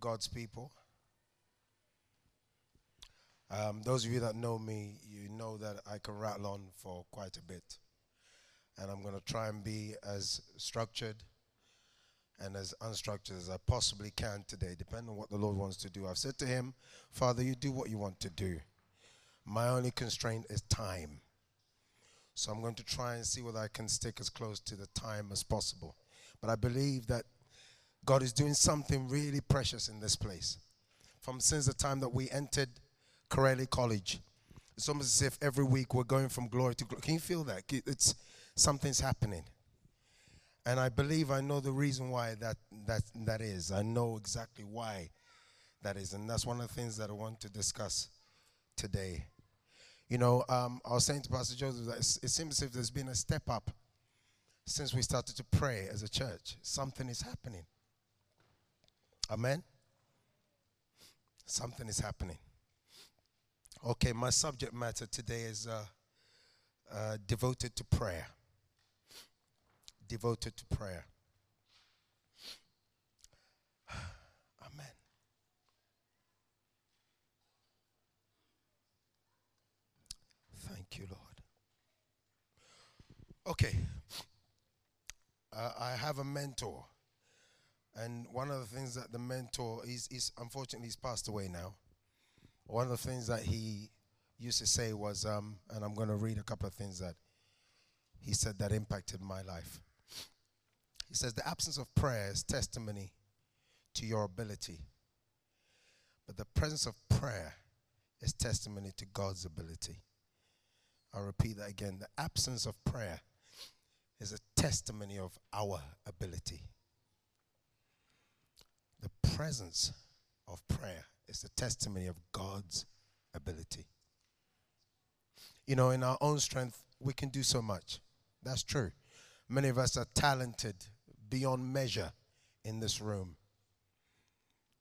God's people. Um, those of you that know me, you know that I can rattle on for quite a bit. And I'm going to try and be as structured and as unstructured as I possibly can today, depending on what the Lord wants to do. I've said to him, Father, you do what you want to do. My only constraint is time. So I'm going to try and see whether I can stick as close to the time as possible. But I believe that God is doing something really precious in this place. From since the time that we entered Corelli College, it's almost as if every week we're going from glory to glory. Can you feel that? It's something's happening. And I believe I know the reason why that, that, that is. I know exactly why that is. And that's one of the things that I want to discuss today. You know, um, I was saying to Pastor Joseph that it seems as if there's been a step up since we started to pray as a church. Something is happening. Amen? Something is happening. Okay, my subject matter today is uh, uh, devoted to prayer. Devoted to prayer. Amen. Thank you, Lord. Okay. Uh, I have a mentor. And one of the things that the mentor, he's, unfortunately he's passed away now. One of the things that he used to say was, um, and I'm going to read a couple of things that he said that impacted my life. He says, The absence of prayer is testimony to your ability, but the presence of prayer is testimony to God's ability. I'll repeat that again. The absence of prayer is a testimony of our ability. The presence of prayer is the testimony of God's ability. You know, in our own strength, we can do so much. That's true. Many of us are talented beyond measure in this room.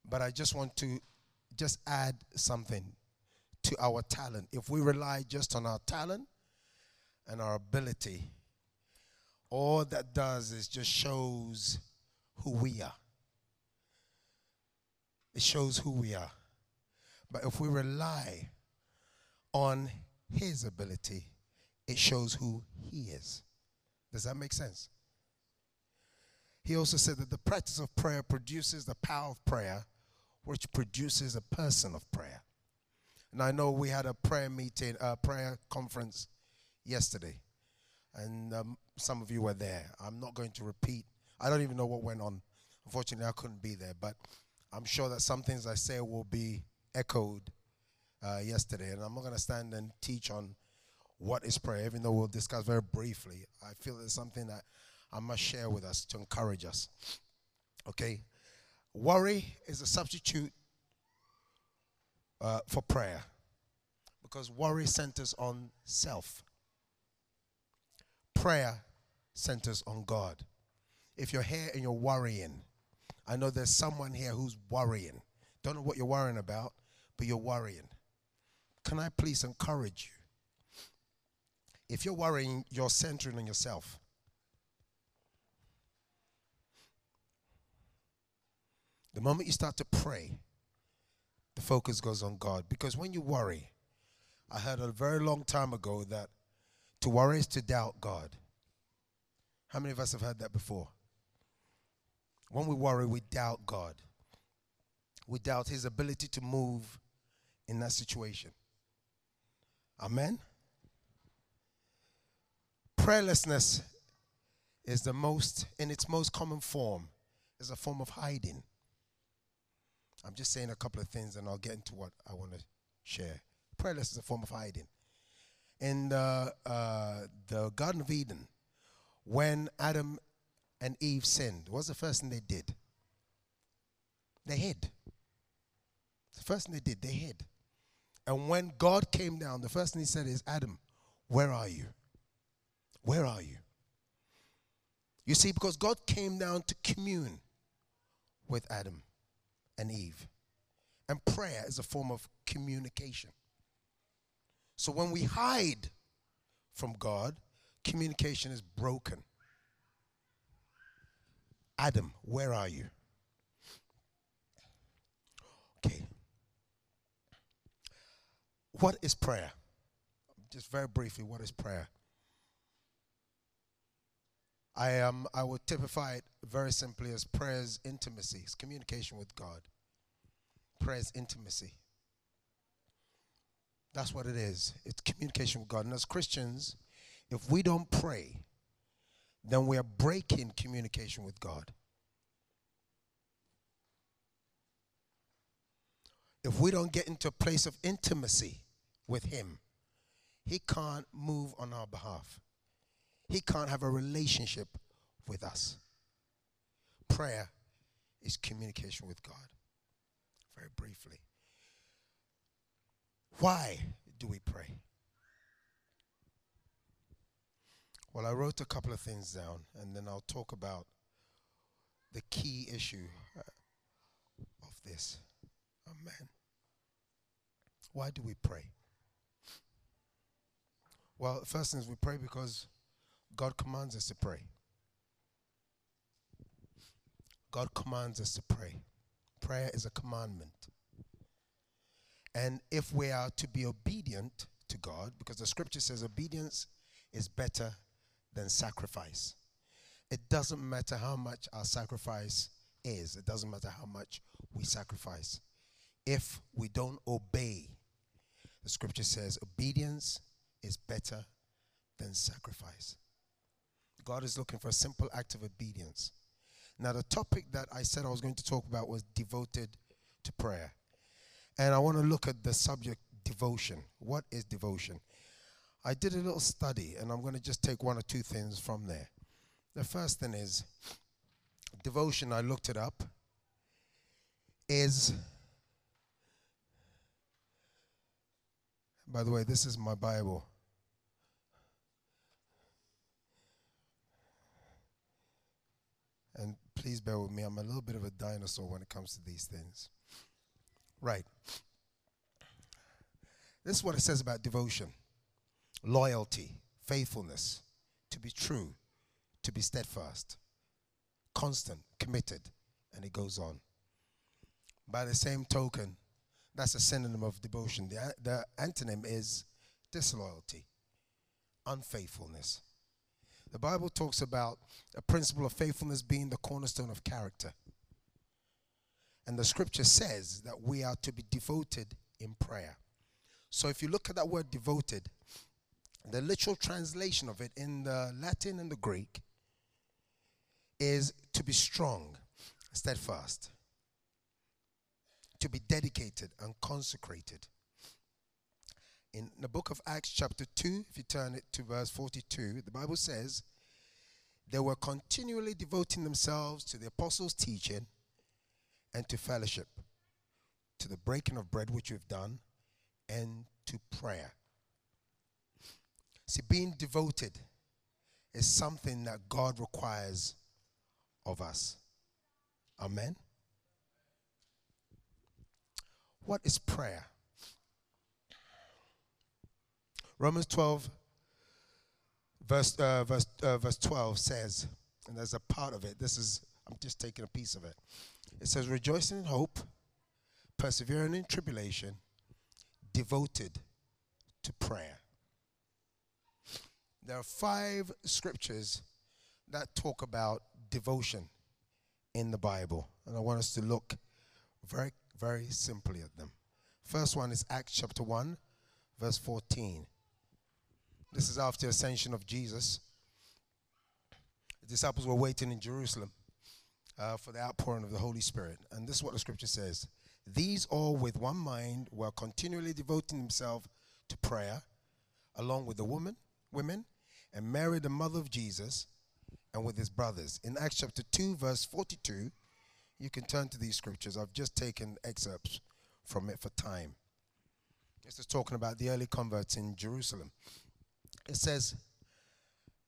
But I just want to just add something to our talent. If we rely just on our talent and our ability, all that does is just shows who we are. It shows who we are. But if we rely on His ability, it shows who He is. Does that make sense? He also said that the practice of prayer produces the power of prayer, which produces a person of prayer. And I know we had a prayer meeting, a prayer conference yesterday, and um, some of you were there. I'm not going to repeat. I don't even know what went on. Unfortunately, I couldn't be there, but I'm sure that some things I say will be echoed uh, yesterday. And I'm not going to stand and teach on what is prayer, even though we'll discuss very briefly. I feel it's something that I must share with us to encourage us. Okay? Worry is a substitute uh, for prayer because worry centers on self, prayer centers on God. If you're here and you're worrying, I know there's someone here who's worrying. Don't know what you're worrying about, but you're worrying. Can I please encourage you? If you're worrying, you're centering on yourself. The moment you start to pray, the focus goes on God. Because when you worry, I heard a very long time ago that to worry is to doubt God. How many of us have heard that before? When we worry, we doubt God. We doubt His ability to move in that situation. Amen? Prayerlessness is the most, in its most common form, is a form of hiding. I'm just saying a couple of things and I'll get into what I want to share. Prayerless is a form of hiding. In the, uh, the Garden of Eden, when Adam and Eve sinned, what's the first thing they did? They hid. The first thing they did, they hid. And when God came down, the first thing he said is, Adam, where are you? Where are you? You see, because God came down to commune with Adam and Eve. And prayer is a form of communication. So when we hide from God, communication is broken. Adam, where are you? Okay. What is prayer? Just very briefly, what is prayer? I am um, I would typify it very simply as prayer's intimacy, it's communication with God. Prayer's intimacy. That's what it is. It's communication with God. And as Christians, if we don't pray, then we are breaking communication with God. If we don't get into a place of intimacy with Him, He can't move on our behalf. He can't have a relationship with us. Prayer is communication with God. Very briefly. Why do we pray? Well, I wrote a couple of things down, and then I'll talk about the key issue uh, of this. Amen. Why do we pray? Well, first thing is we pray because God commands us to pray. God commands us to pray. Prayer is a commandment. And if we are to be obedient to God, because the scripture says obedience is better than sacrifice. It doesn't matter how much our sacrifice is, it doesn't matter how much we sacrifice. If we don't obey, the scripture says obedience is better than sacrifice. God is looking for a simple act of obedience. Now, the topic that I said I was going to talk about was devoted to prayer. And I want to look at the subject devotion. What is devotion? I did a little study, and I'm going to just take one or two things from there. The first thing is devotion, I looked it up, is, by the way, this is my Bible. And please bear with me, I'm a little bit of a dinosaur when it comes to these things. Right. This is what it says about devotion loyalty, faithfulness, to be true, to be steadfast, constant, committed, and it goes on. By the same token, that's a synonym of devotion. The, the antonym is disloyalty, unfaithfulness. The Bible talks about a principle of faithfulness being the cornerstone of character. And the scripture says that we are to be devoted in prayer. So if you look at that word devoted, the literal translation of it in the Latin and the Greek is to be strong, steadfast, to be dedicated and consecrated. In the book of Acts, chapter 2, if you turn it to verse 42, the Bible says, They were continually devoting themselves to the apostles' teaching and to fellowship, to the breaking of bread, which we've done, and to prayer. See, being devoted is something that God requires of us. Amen. What is prayer? Romans 12, verse, uh, verse, uh, verse 12 says, and there's a part of it, this is, I'm just taking a piece of it. It says, rejoicing in hope, persevering in tribulation, devoted to prayer. There are five scriptures that talk about devotion in the Bible, and I want us to look very, very simply at them. First one is Acts chapter 1, verse 14. This is after the ascension of Jesus. The disciples were waiting in Jerusalem uh, for the outpouring of the Holy Spirit. And this is what the scripture says These all with one mind were continually devoting themselves to prayer, along with the woman, women, and Mary, the mother of Jesus, and with his brothers. In Acts chapter 2, verse 42, you can turn to these scriptures. I've just taken excerpts from it for time. This is talking about the early converts in Jerusalem. It says,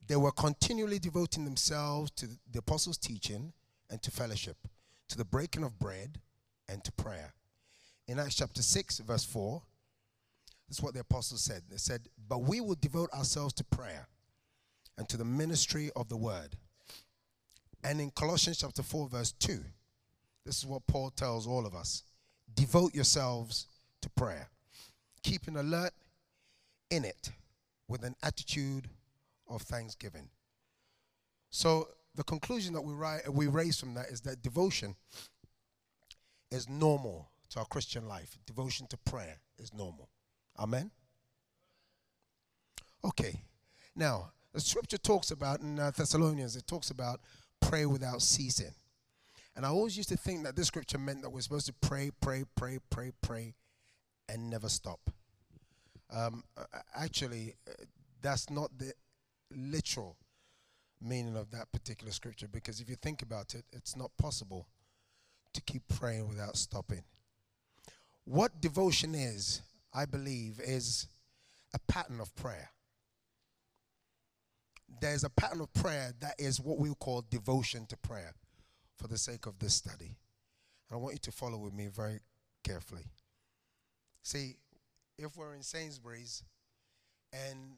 they were continually devoting themselves to the apostles' teaching and to fellowship, to the breaking of bread and to prayer. In Acts chapter 6, verse 4, this is what the apostles said. They said, But we will devote ourselves to prayer and to the ministry of the word. And in Colossians chapter 4, verse 2, this is what Paul tells all of us devote yourselves to prayer. keeping alert in it with an attitude of thanksgiving. So the conclusion that we, write, we raise from that is that devotion is normal to our Christian life. Devotion to prayer is normal. Amen? Okay. Now, the scripture talks about in uh, Thessalonians, it talks about pray without ceasing. And I always used to think that this scripture meant that we're supposed to pray, pray, pray, pray, pray, and never stop. Um, actually, uh, that's not the literal meaning of that particular scripture because if you think about it, it's not possible to keep praying without stopping. What devotion is, I believe, is a pattern of prayer. There's a pattern of prayer that is what we call devotion to prayer for the sake of this study. And I want you to follow with me very carefully. See, if we're in Sainsbury's and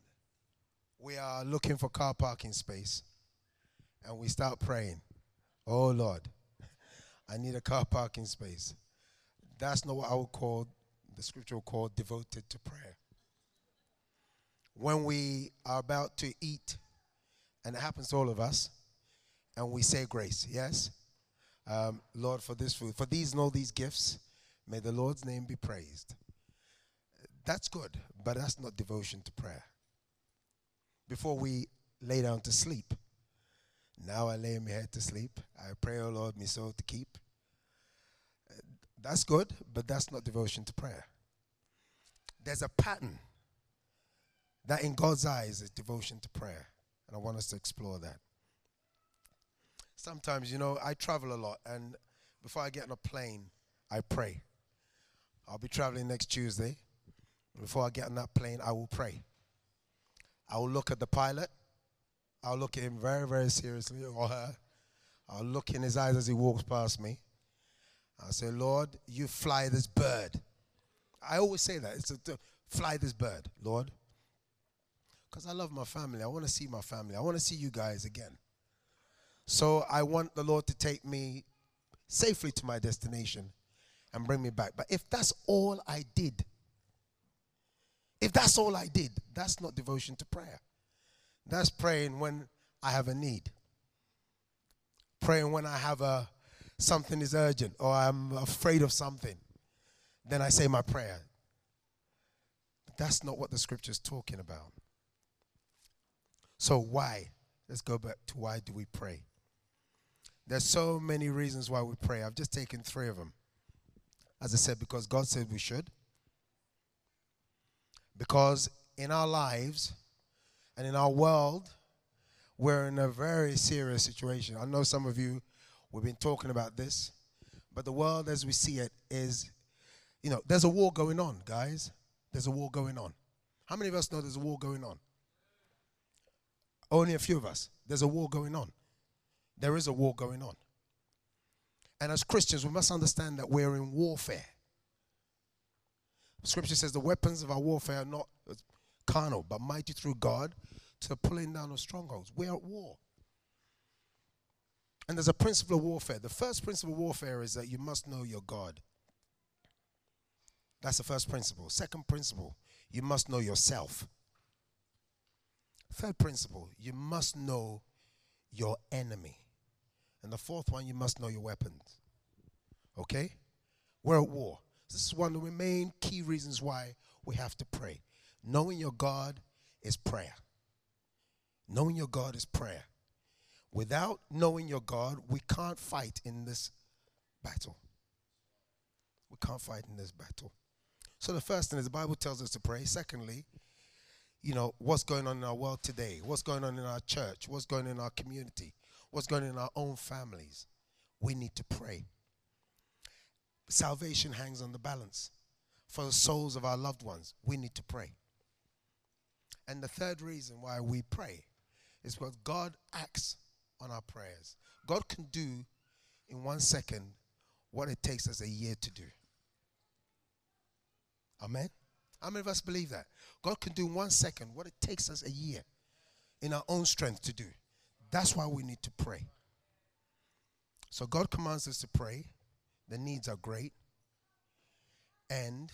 we are looking for car parking space and we start praying, Oh Lord, I need a car parking space. That's not what I would call, the scripture call devoted to prayer. When we are about to eat, and it happens to all of us, and we say grace, yes? Um, Lord, for this food, for these and all these gifts, may the Lord's name be praised. That's good, but that's not devotion to prayer. Before we lay down to sleep, now I lay my head to sleep. I pray, O oh Lord, me soul to keep. That's good, but that's not devotion to prayer. There's a pattern that in God's eyes is devotion to prayer. And I want us to explore that. Sometimes, you know, I travel a lot, and before I get on a plane, I pray. I'll be traveling next Tuesday. Before I get on that plane, I will pray. I will look at the pilot. I'll look at him very, very seriously, or her. I'll look in his eyes as he walks past me. I'll say, Lord, you fly this bird. I always say that. It's a, to fly this bird, Lord. Because I love my family. I want to see my family. I want to see you guys again. So I want the Lord to take me safely to my destination and bring me back. But if that's all I did, if that's all I did, that's not devotion to prayer. That's praying when I have a need. Praying when I have a something is urgent or I'm afraid of something. Then I say my prayer. But that's not what the scripture is talking about. So why? Let's go back to why do we pray? There's so many reasons why we pray. I've just taken three of them. As I said, because God said we should. Because in our lives and in our world, we're in a very serious situation. I know some of you, we've been talking about this, but the world as we see it is, you know, there's a war going on, guys. There's a war going on. How many of us know there's a war going on? Only a few of us. There's a war going on. There is a war going on. And as Christians, we must understand that we're in warfare. Scripture says the weapons of our warfare are not carnal, but mighty through God to pulling down of strongholds. We're at war. And there's a principle of warfare. The first principle of warfare is that you must know your God. That's the first principle. Second principle, you must know yourself. Third principle, you must know your enemy. And the fourth one, you must know your weapons. Okay? We're at war. This is one of the main key reasons why we have to pray. Knowing your God is prayer. Knowing your God is prayer. Without knowing your God, we can't fight in this battle. We can't fight in this battle. So the first thing is the Bible tells us to pray. Secondly, you know, what's going on in our world today? What's going on in our church? What's going on in our community? What's going on in our own families? We need to pray. Salvation hangs on the balance. For the souls of our loved ones, we need to pray. And the third reason why we pray is because God acts on our prayers. God can do in one second what it takes us a year to do. Amen? How many of us believe that? God can do in one second what it takes us a year in our own strength to do. That's why we need to pray. So God commands us to pray. The needs are great. And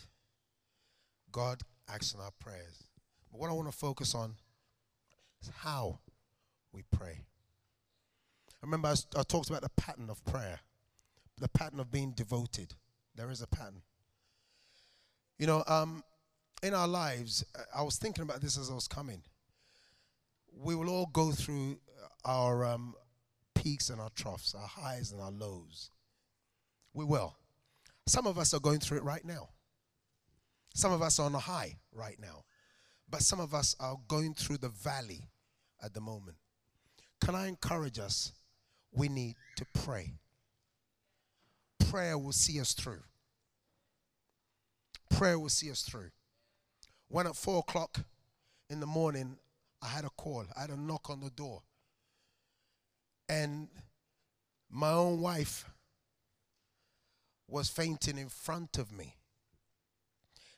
God acts on our prayers. But what I want to focus on is how we pray. Remember, I, I talked about the pattern of prayer, the pattern of being devoted. There is a pattern. You know, um, in our lives, I was thinking about this as I was coming. We will all go through our um, peaks and our troughs, our highs and our lows. We will. Some of us are going through it right now. Some of us are on a high right now. But some of us are going through the valley at the moment. Can I encourage us? We need to pray. Prayer will see us through. Prayer will see us through. When at four o'clock in the morning, I had a call, I had a knock on the door. And my own wife was fainting in front of me.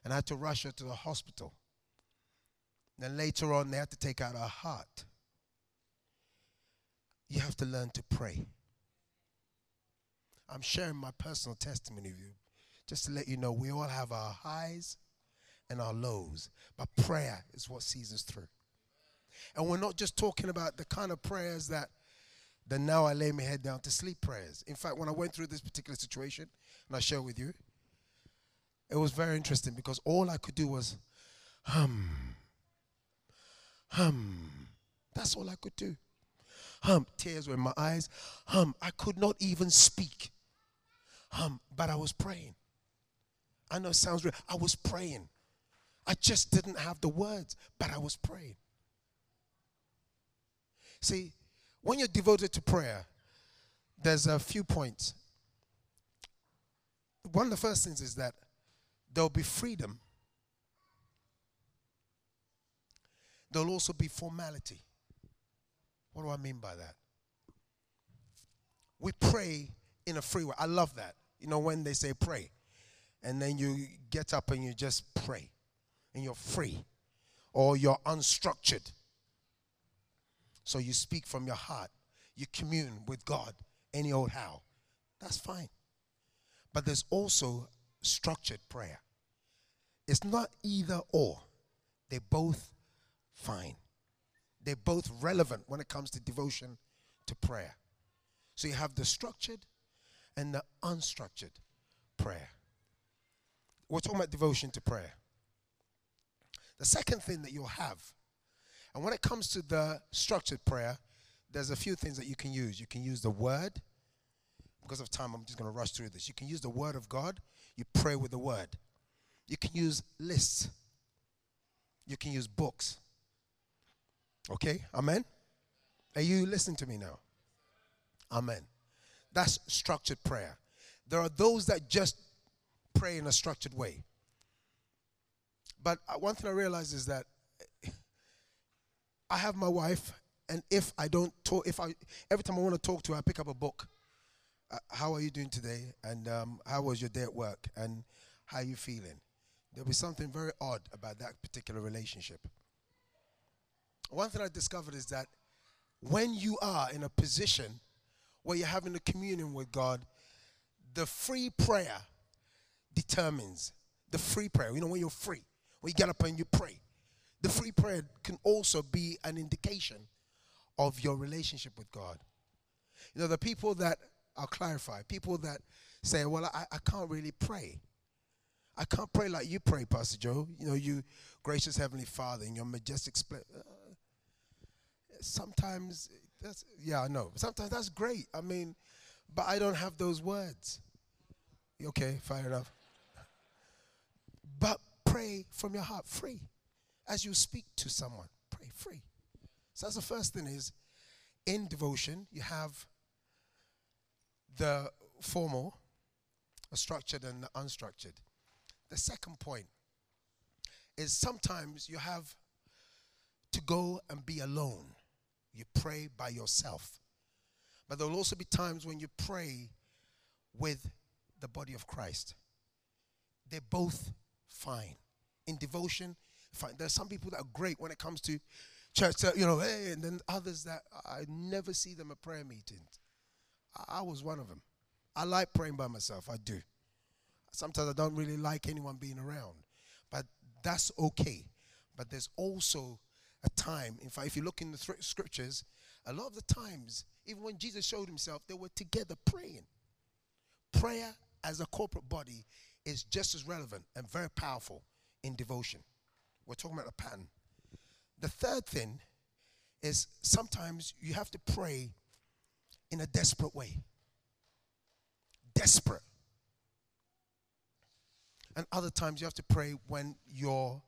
And I had to rush her to the hospital. Then later on, they had to take out her heart. You have to learn to pray. I'm sharing my personal testimony with you just to let you know we all have our highs and our lows, but prayer is what sees us through. And we're not just talking about the kind of prayers that the now I lay my head down to sleep prayers. In fact, when I went through this particular situation, and I share with you, it was very interesting because all I could do was hum, hum. That's all I could do. Hum. Tears were in my eyes. Hum. I could not even speak. Hum. But I was praying. I know it sounds real. I was praying. I just didn't have the words, but I was praying. See, when you're devoted to prayer, there's a few points. One of the first things is that there'll be freedom, there'll also be formality. What do I mean by that? We pray in a free way. I love that. You know, when they say pray, and then you get up and you just pray, and you're free, or you're unstructured. So you speak from your heart, you commune with God any old how. That's fine. But there's also structured prayer. It's not either or, they're both fine. They're both relevant when it comes to devotion to prayer. So you have the structured and the unstructured prayer. We're talking about devotion to prayer. The second thing that you'll have, and when it comes to the structured prayer, there's a few things that you can use. You can use the word. Because of time, I'm just going to rush through this. You can use the word of God. You pray with the word. You can use lists. You can use books. Okay? Amen? Are you listening to me now? Amen. That's structured prayer. There are those that just pray in a structured way. But uh, one thing I realize is that I have my wife, and if I don't talk, if I every time I want to talk to her, I pick up a book. Uh, how are you doing today? And um, how was your day at work? And how are you feeling? There'll be something very odd about that particular relationship. One thing I discovered is that when you are in a position where you're having a communion with God, the free prayer determines the free prayer. You know, when you're free, when you get up and you pray, the free prayer can also be an indication of your relationship with God. You know, the people that I'll clarify, people that say, Well, I, I can't really pray. I can't pray like you pray, Pastor Joe. You know, you gracious Heavenly Father in your majestic split. Uh, sometimes that's yeah, I know. Sometimes that's great. I mean, but I don't have those words. Okay, fair enough. Pray from your heart, free. As you speak to someone, pray free. So that's the first thing is in devotion, you have the formal, structured and unstructured. The second point is sometimes you have to go and be alone. You pray by yourself. But there will also be times when you pray with the body of Christ. They're both fine. In devotion, fine. There are some people that are great when it comes to church, you know, hey, and then others that I never see them at prayer meetings. I was one of them. I like praying by myself, I do. Sometimes I don't really like anyone being around. But That's okay. But there's also a time. In fact, if you look in the th- scriptures, a lot of the times, even when Jesus showed himself, they were together praying. Prayer as a corporate body is just as relevant and very powerful in devotion. We're talking about a pattern. The third thing is sometimes you have to pray in a desperate way. Desperate. And other times you have to pray when you're,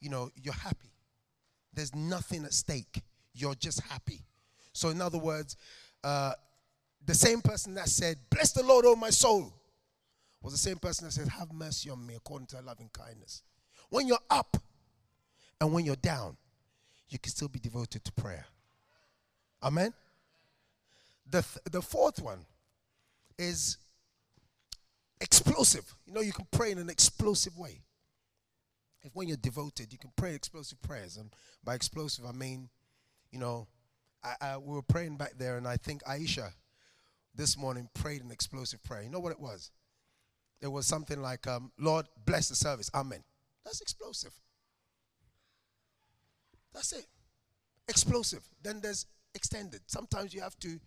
you know, you're happy. There's nothing at stake. You're just happy. So, in other words, uh, the same person that said, Bless the Lord, oh my soul, was the same person that said, Have mercy on me according to loving kindness. When you're up and when you're down, you can still be devoted to prayer. Amen? The, th- the fourth one is explosive. You know, you can pray in an explosive way. If when you're devoted, you can pray explosive prayers. And by explosive, I mean, you know, I, I, we were praying back there, and I think Aisha this morning prayed an explosive prayer. You know what it was? It was something like, um, Lord, bless the service. Amen. That's explosive. That's it. Explosive. Then there's extended. Sometimes you have to,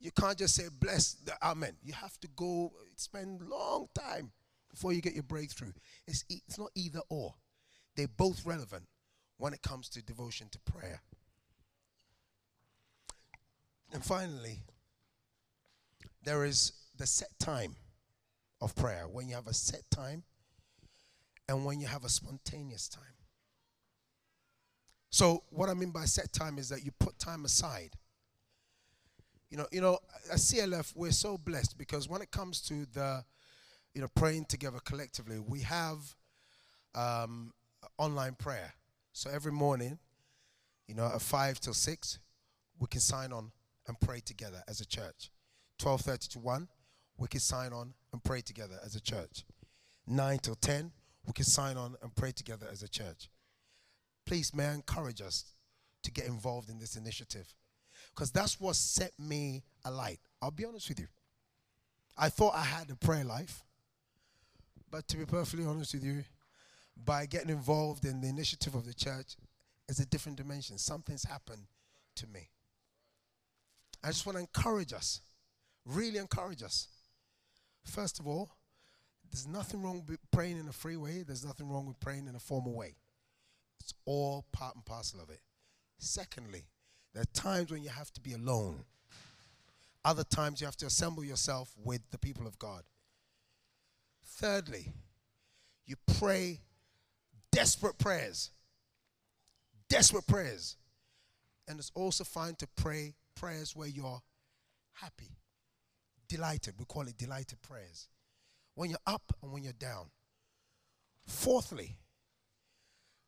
you can't just say bless the amen. You have to go spend long time before you get your breakthrough. It's, it's not either or. They're both relevant when it comes to devotion to prayer. And finally, there is the set time of prayer. When you have a set time and when you have a spontaneous time. So what I mean by set time is that you put time aside. You know, you know, at CLF we're so blessed because when it comes to the, you know, praying together collectively, we have um, online prayer. So every morning, you know, at five till six, we can sign on and pray together as a church. Twelve thirty to one, we can sign on and pray together as a church. Nine till ten, we can sign on and pray together as a church please, may I encourage us to get involved in this initiative? Because that's what set me alight. I'll be honest with you. I thought I had a prayer life, but to be perfectly honest with you, by getting involved in the initiative of the church, is a different dimension. Something's happened to me. I just want to encourage us, really encourage us. First of all, there's nothing wrong with praying in a free way, there's nothing wrong with praying in a formal way. It's all part and parcel of it. Secondly, there are times when you have to be alone. Other times you have to assemble yourself with the people of God. Thirdly, you pray desperate prayers. Desperate prayers. And it's also fine to pray prayers where you're happy, delighted. We call it delighted prayers. When you're up and when you're down. Fourthly,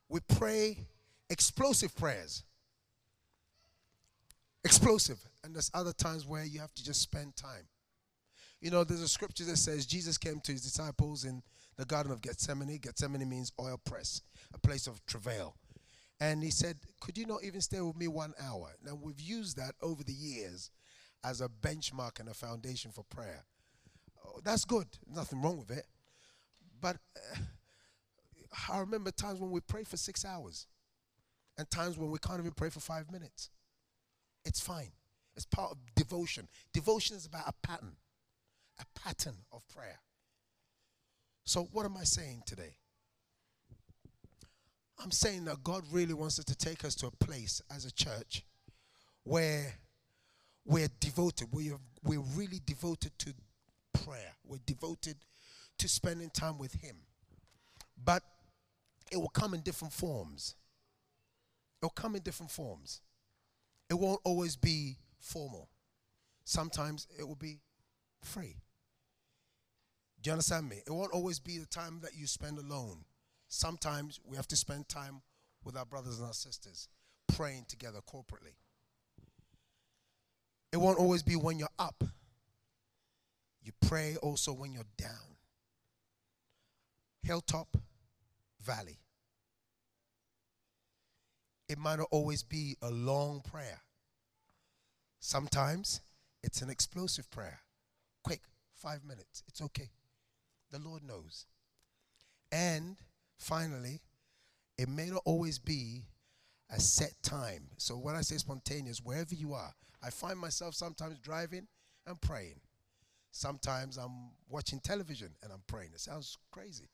we pray explosive prayers. Explosive. And there's other times where you have to just spend time. You know, there's a scripture that says Jesus came to his disciples in the Garden of Gethsemane. Gethsemane means oil press, a place of travail. And he said, Could you not even stay with me one hour? Now, we've used that over the years as a benchmark and a foundation for prayer. Oh, that's good, nothing wrong with it. But uh, I remember times when we pray for six hours and times when we can't even pray for five minutes. It's fine. It's part of devotion. Devotion is about a pattern, a pattern of prayer. So, what am I saying today? I'm saying that God really wants us to take us to a place as a church where we're devoted. We're, we're really devoted to prayer. We're devoted to spending time with Him. But it will come in different forms. It will come in different forms. It won't always be formal. Sometimes it will be free. Do you understand me? It won't always be the time that you spend alone. Sometimes we have to spend time with our brothers and our sisters, praying together corporately. It won't always be when you're up. You pray also when you're down. Hilltop, valley. It might not always be a long prayer. Sometimes it's an explosive prayer. Quick, five minutes. It's okay. The Lord knows. And finally, it may not always be a set time. So when I say spontaneous, wherever you are, I find myself sometimes driving and praying. Sometimes I'm watching television and I'm praying. It sounds crazy.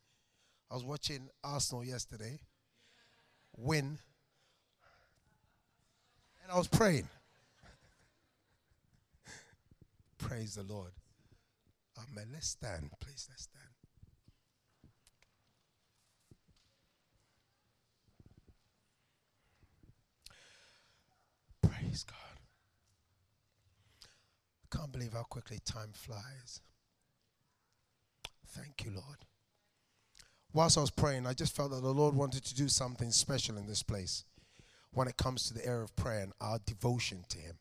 I was watching Arsenal yesterday win, and I was praying. Praise the Lord. Amen. Let's stand, please. Let's stand. Praise God. I can't believe how quickly time flies. Thank you, Lord. Whilst I was praying, I just felt that the Lord wanted to do something special in this place when it comes to the area of prayer and our devotion to Him.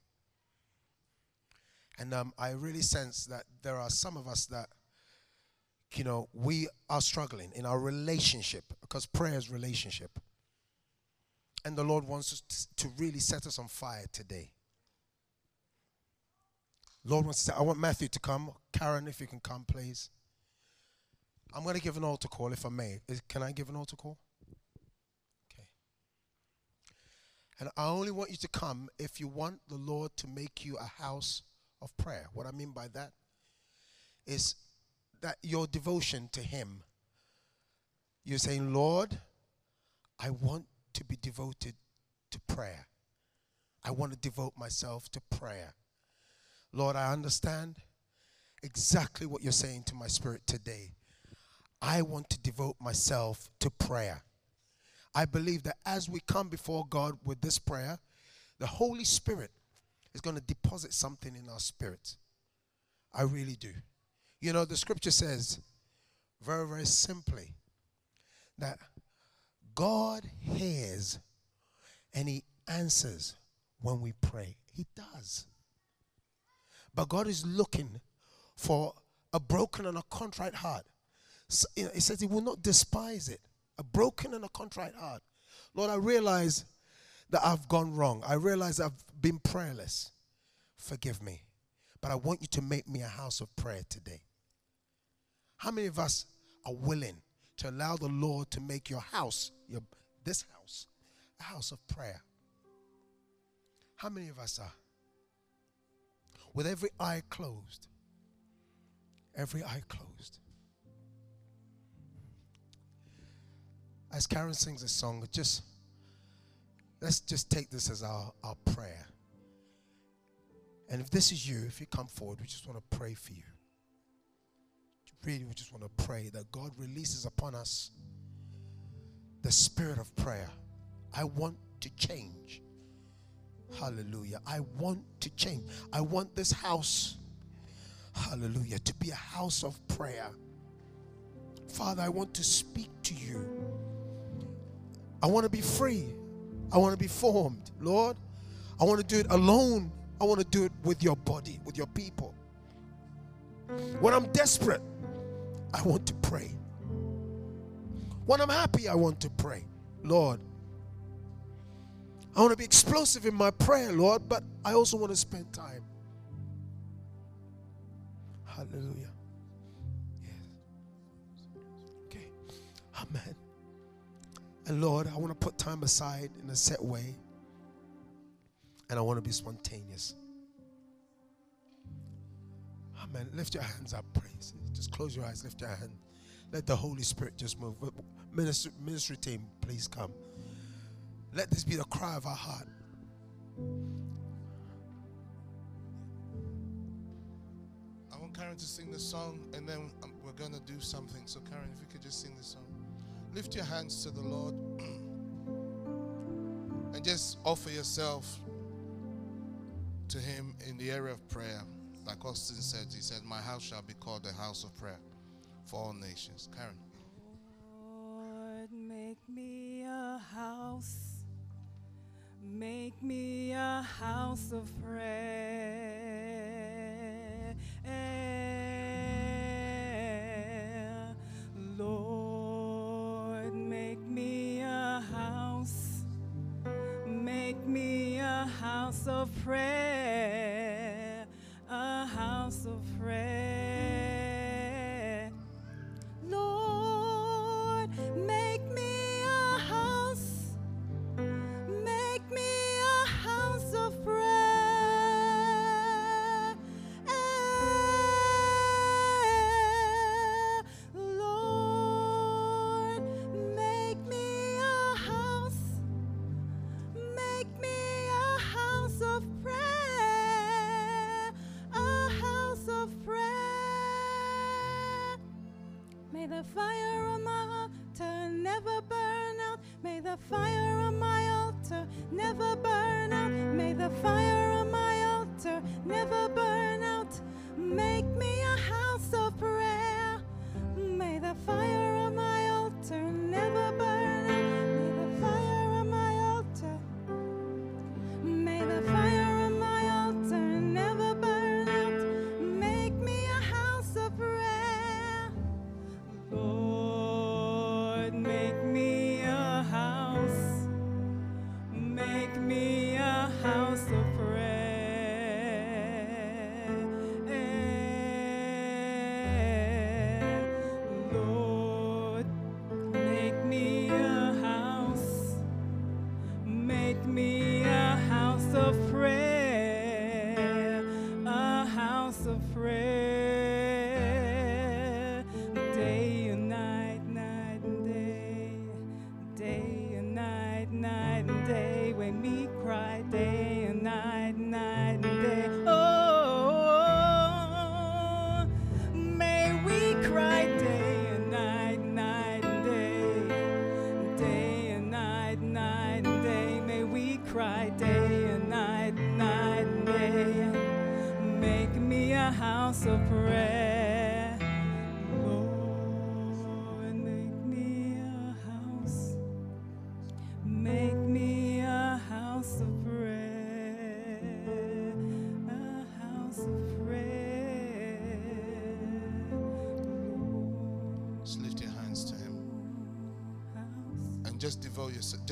And um, I really sense that there are some of us that, you know, we are struggling in our relationship because prayer is relationship. And the Lord wants us to really set us on fire today. Lord wants to say, I want Matthew to come. Karen, if you can come, please. I'm going to give an altar call if I may. Is, can I give an altar call? Okay. And I only want you to come if you want the Lord to make you a house of prayer. What I mean by that is that your devotion to Him, you're saying, Lord, I want to be devoted to prayer. I want to devote myself to prayer. Lord, I understand exactly what you're saying to my spirit today. I want to devote myself to prayer. I believe that as we come before God with this prayer, the Holy Spirit is going to deposit something in our spirits. I really do. You know, the scripture says very, very simply that God hears and He answers when we pray. He does. But God is looking for a broken and a contrite heart. So, you know, he says He will not despise it. A broken and a contrite heart. Lord, I realize that I've gone wrong. I realize I've been prayerless. Forgive me. But I want you to make me a house of prayer today. How many of us are willing to allow the Lord to make your house, your, this house, a house of prayer? How many of us are? With every eye closed. Every eye closed. As Karen sings a song, just let's just take this as our, our prayer. And if this is you, if you come forward, we just want to pray for you. Really, we just want to pray that God releases upon us the spirit of prayer. I want to change. Hallelujah. I want to change. I want this house, hallelujah, to be a house of prayer. Father, I want to speak to you. I want to be free. I want to be formed. Lord, I want to do it alone I want to do it with your body, with your people. When I'm desperate, I want to pray. When I'm happy, I want to pray. Lord, I want to be explosive in my prayer, Lord, but I also want to spend time. Hallelujah. Yes. Okay. Amen. And Lord, I want to put time aside in a set way and I want to be spontaneous. Amen. Lift your hands up, praise. Just close your eyes, lift your hand. Let the Holy Spirit just move. Ministry, ministry team, please come. Let this be the cry of our heart. I want Karen to sing the song and then um, we're going to do something. So, Karen, if you could just sing the song. Lift your hands to the Lord and just offer yourself to him in the area of prayer. Like Austin said, he said, My house shall be called the house of prayer for all nations. Karen. Lord, make me a house. Make me a house of prayer. Lord, make me a house. Make me a house of prayer.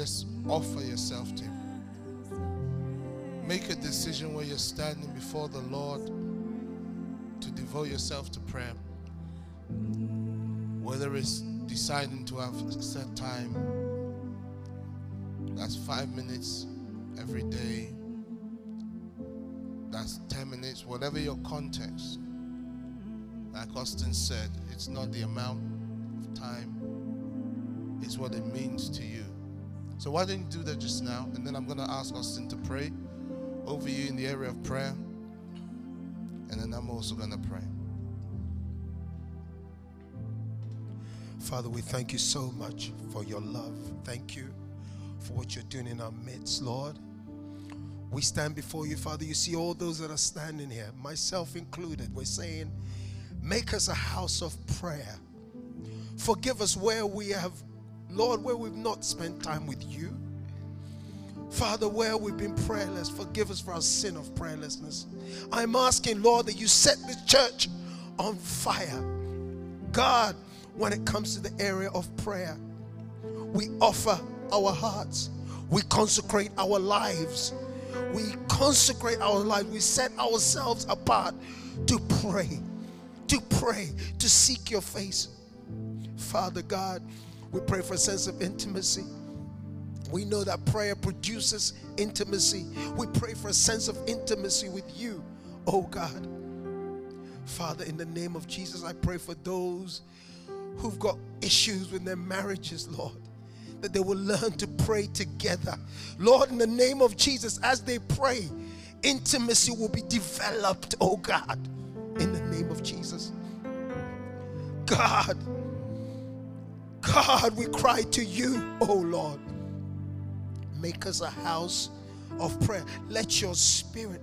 Just offer yourself to Him. Make a decision where you're standing before the Lord to devote yourself to prayer. Whether it's deciding to have a set time, that's five minutes every day, that's 10 minutes, whatever your context. Like Austin said, it's not the amount of time, it's what it means to you. So why don't you do that just now? And then I'm going to ask Austin to pray over you in the area of prayer. And then I'm also going to pray. Father, we thank you so much for your love. Thank you for what you're doing in our midst, Lord. We stand before you, Father. You see all those that are standing here, myself included. We're saying, make us a house of prayer. Forgive us where we have, Lord, where we've not spent time with you. Father, where we've been prayerless, forgive us for our sin of prayerlessness. I'm asking, Lord, that you set this church on fire. God, when it comes to the area of prayer, we offer our hearts, we consecrate our lives, we consecrate our lives, we set ourselves apart to pray, to pray, to seek your face. Father God, we pray for a sense of intimacy. We know that prayer produces intimacy. We pray for a sense of intimacy with you, oh God. Father, in the name of Jesus, I pray for those who've got issues with their marriages, Lord, that they will learn to pray together. Lord, in the name of Jesus, as they pray, intimacy will be developed, oh God, in the name of Jesus. God, God, we cry to you, oh Lord. Make us a house of prayer. Let your spirit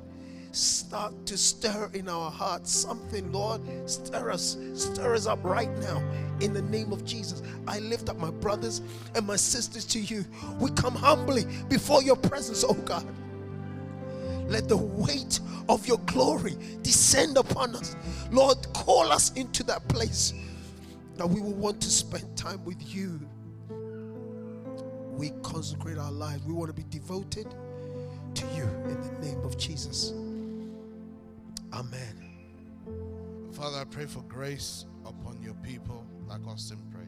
start to stir in our hearts something, Lord. Stir us, stir us up right now in the name of Jesus. I lift up my brothers and my sisters to you. We come humbly before your presence, oh God. Let the weight of your glory descend upon us. Lord, call us into that place that we will want to spend time with you. We consecrate our lives. We want to be devoted to you in the name of Jesus. Amen. Father, I pray for grace upon your people, like Austin prayed.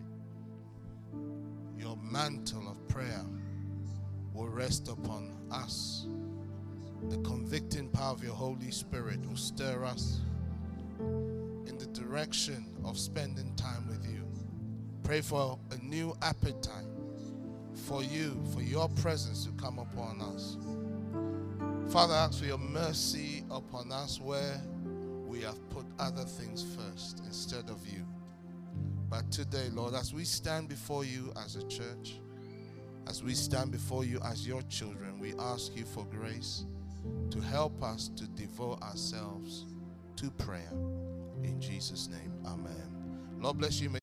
Your mantle of prayer will rest upon us. The convicting power of your Holy Spirit will stir us in the direction of spending time with you. Pray for a new appetite for you, for your presence to come upon us. Father, ask for your mercy upon us where we have put other things first instead of you. But today, Lord, as we stand before you as a church, as we stand before you as your children, we ask you for grace to help us to devote ourselves to prayer. In Jesus' name, amen. Lord bless you.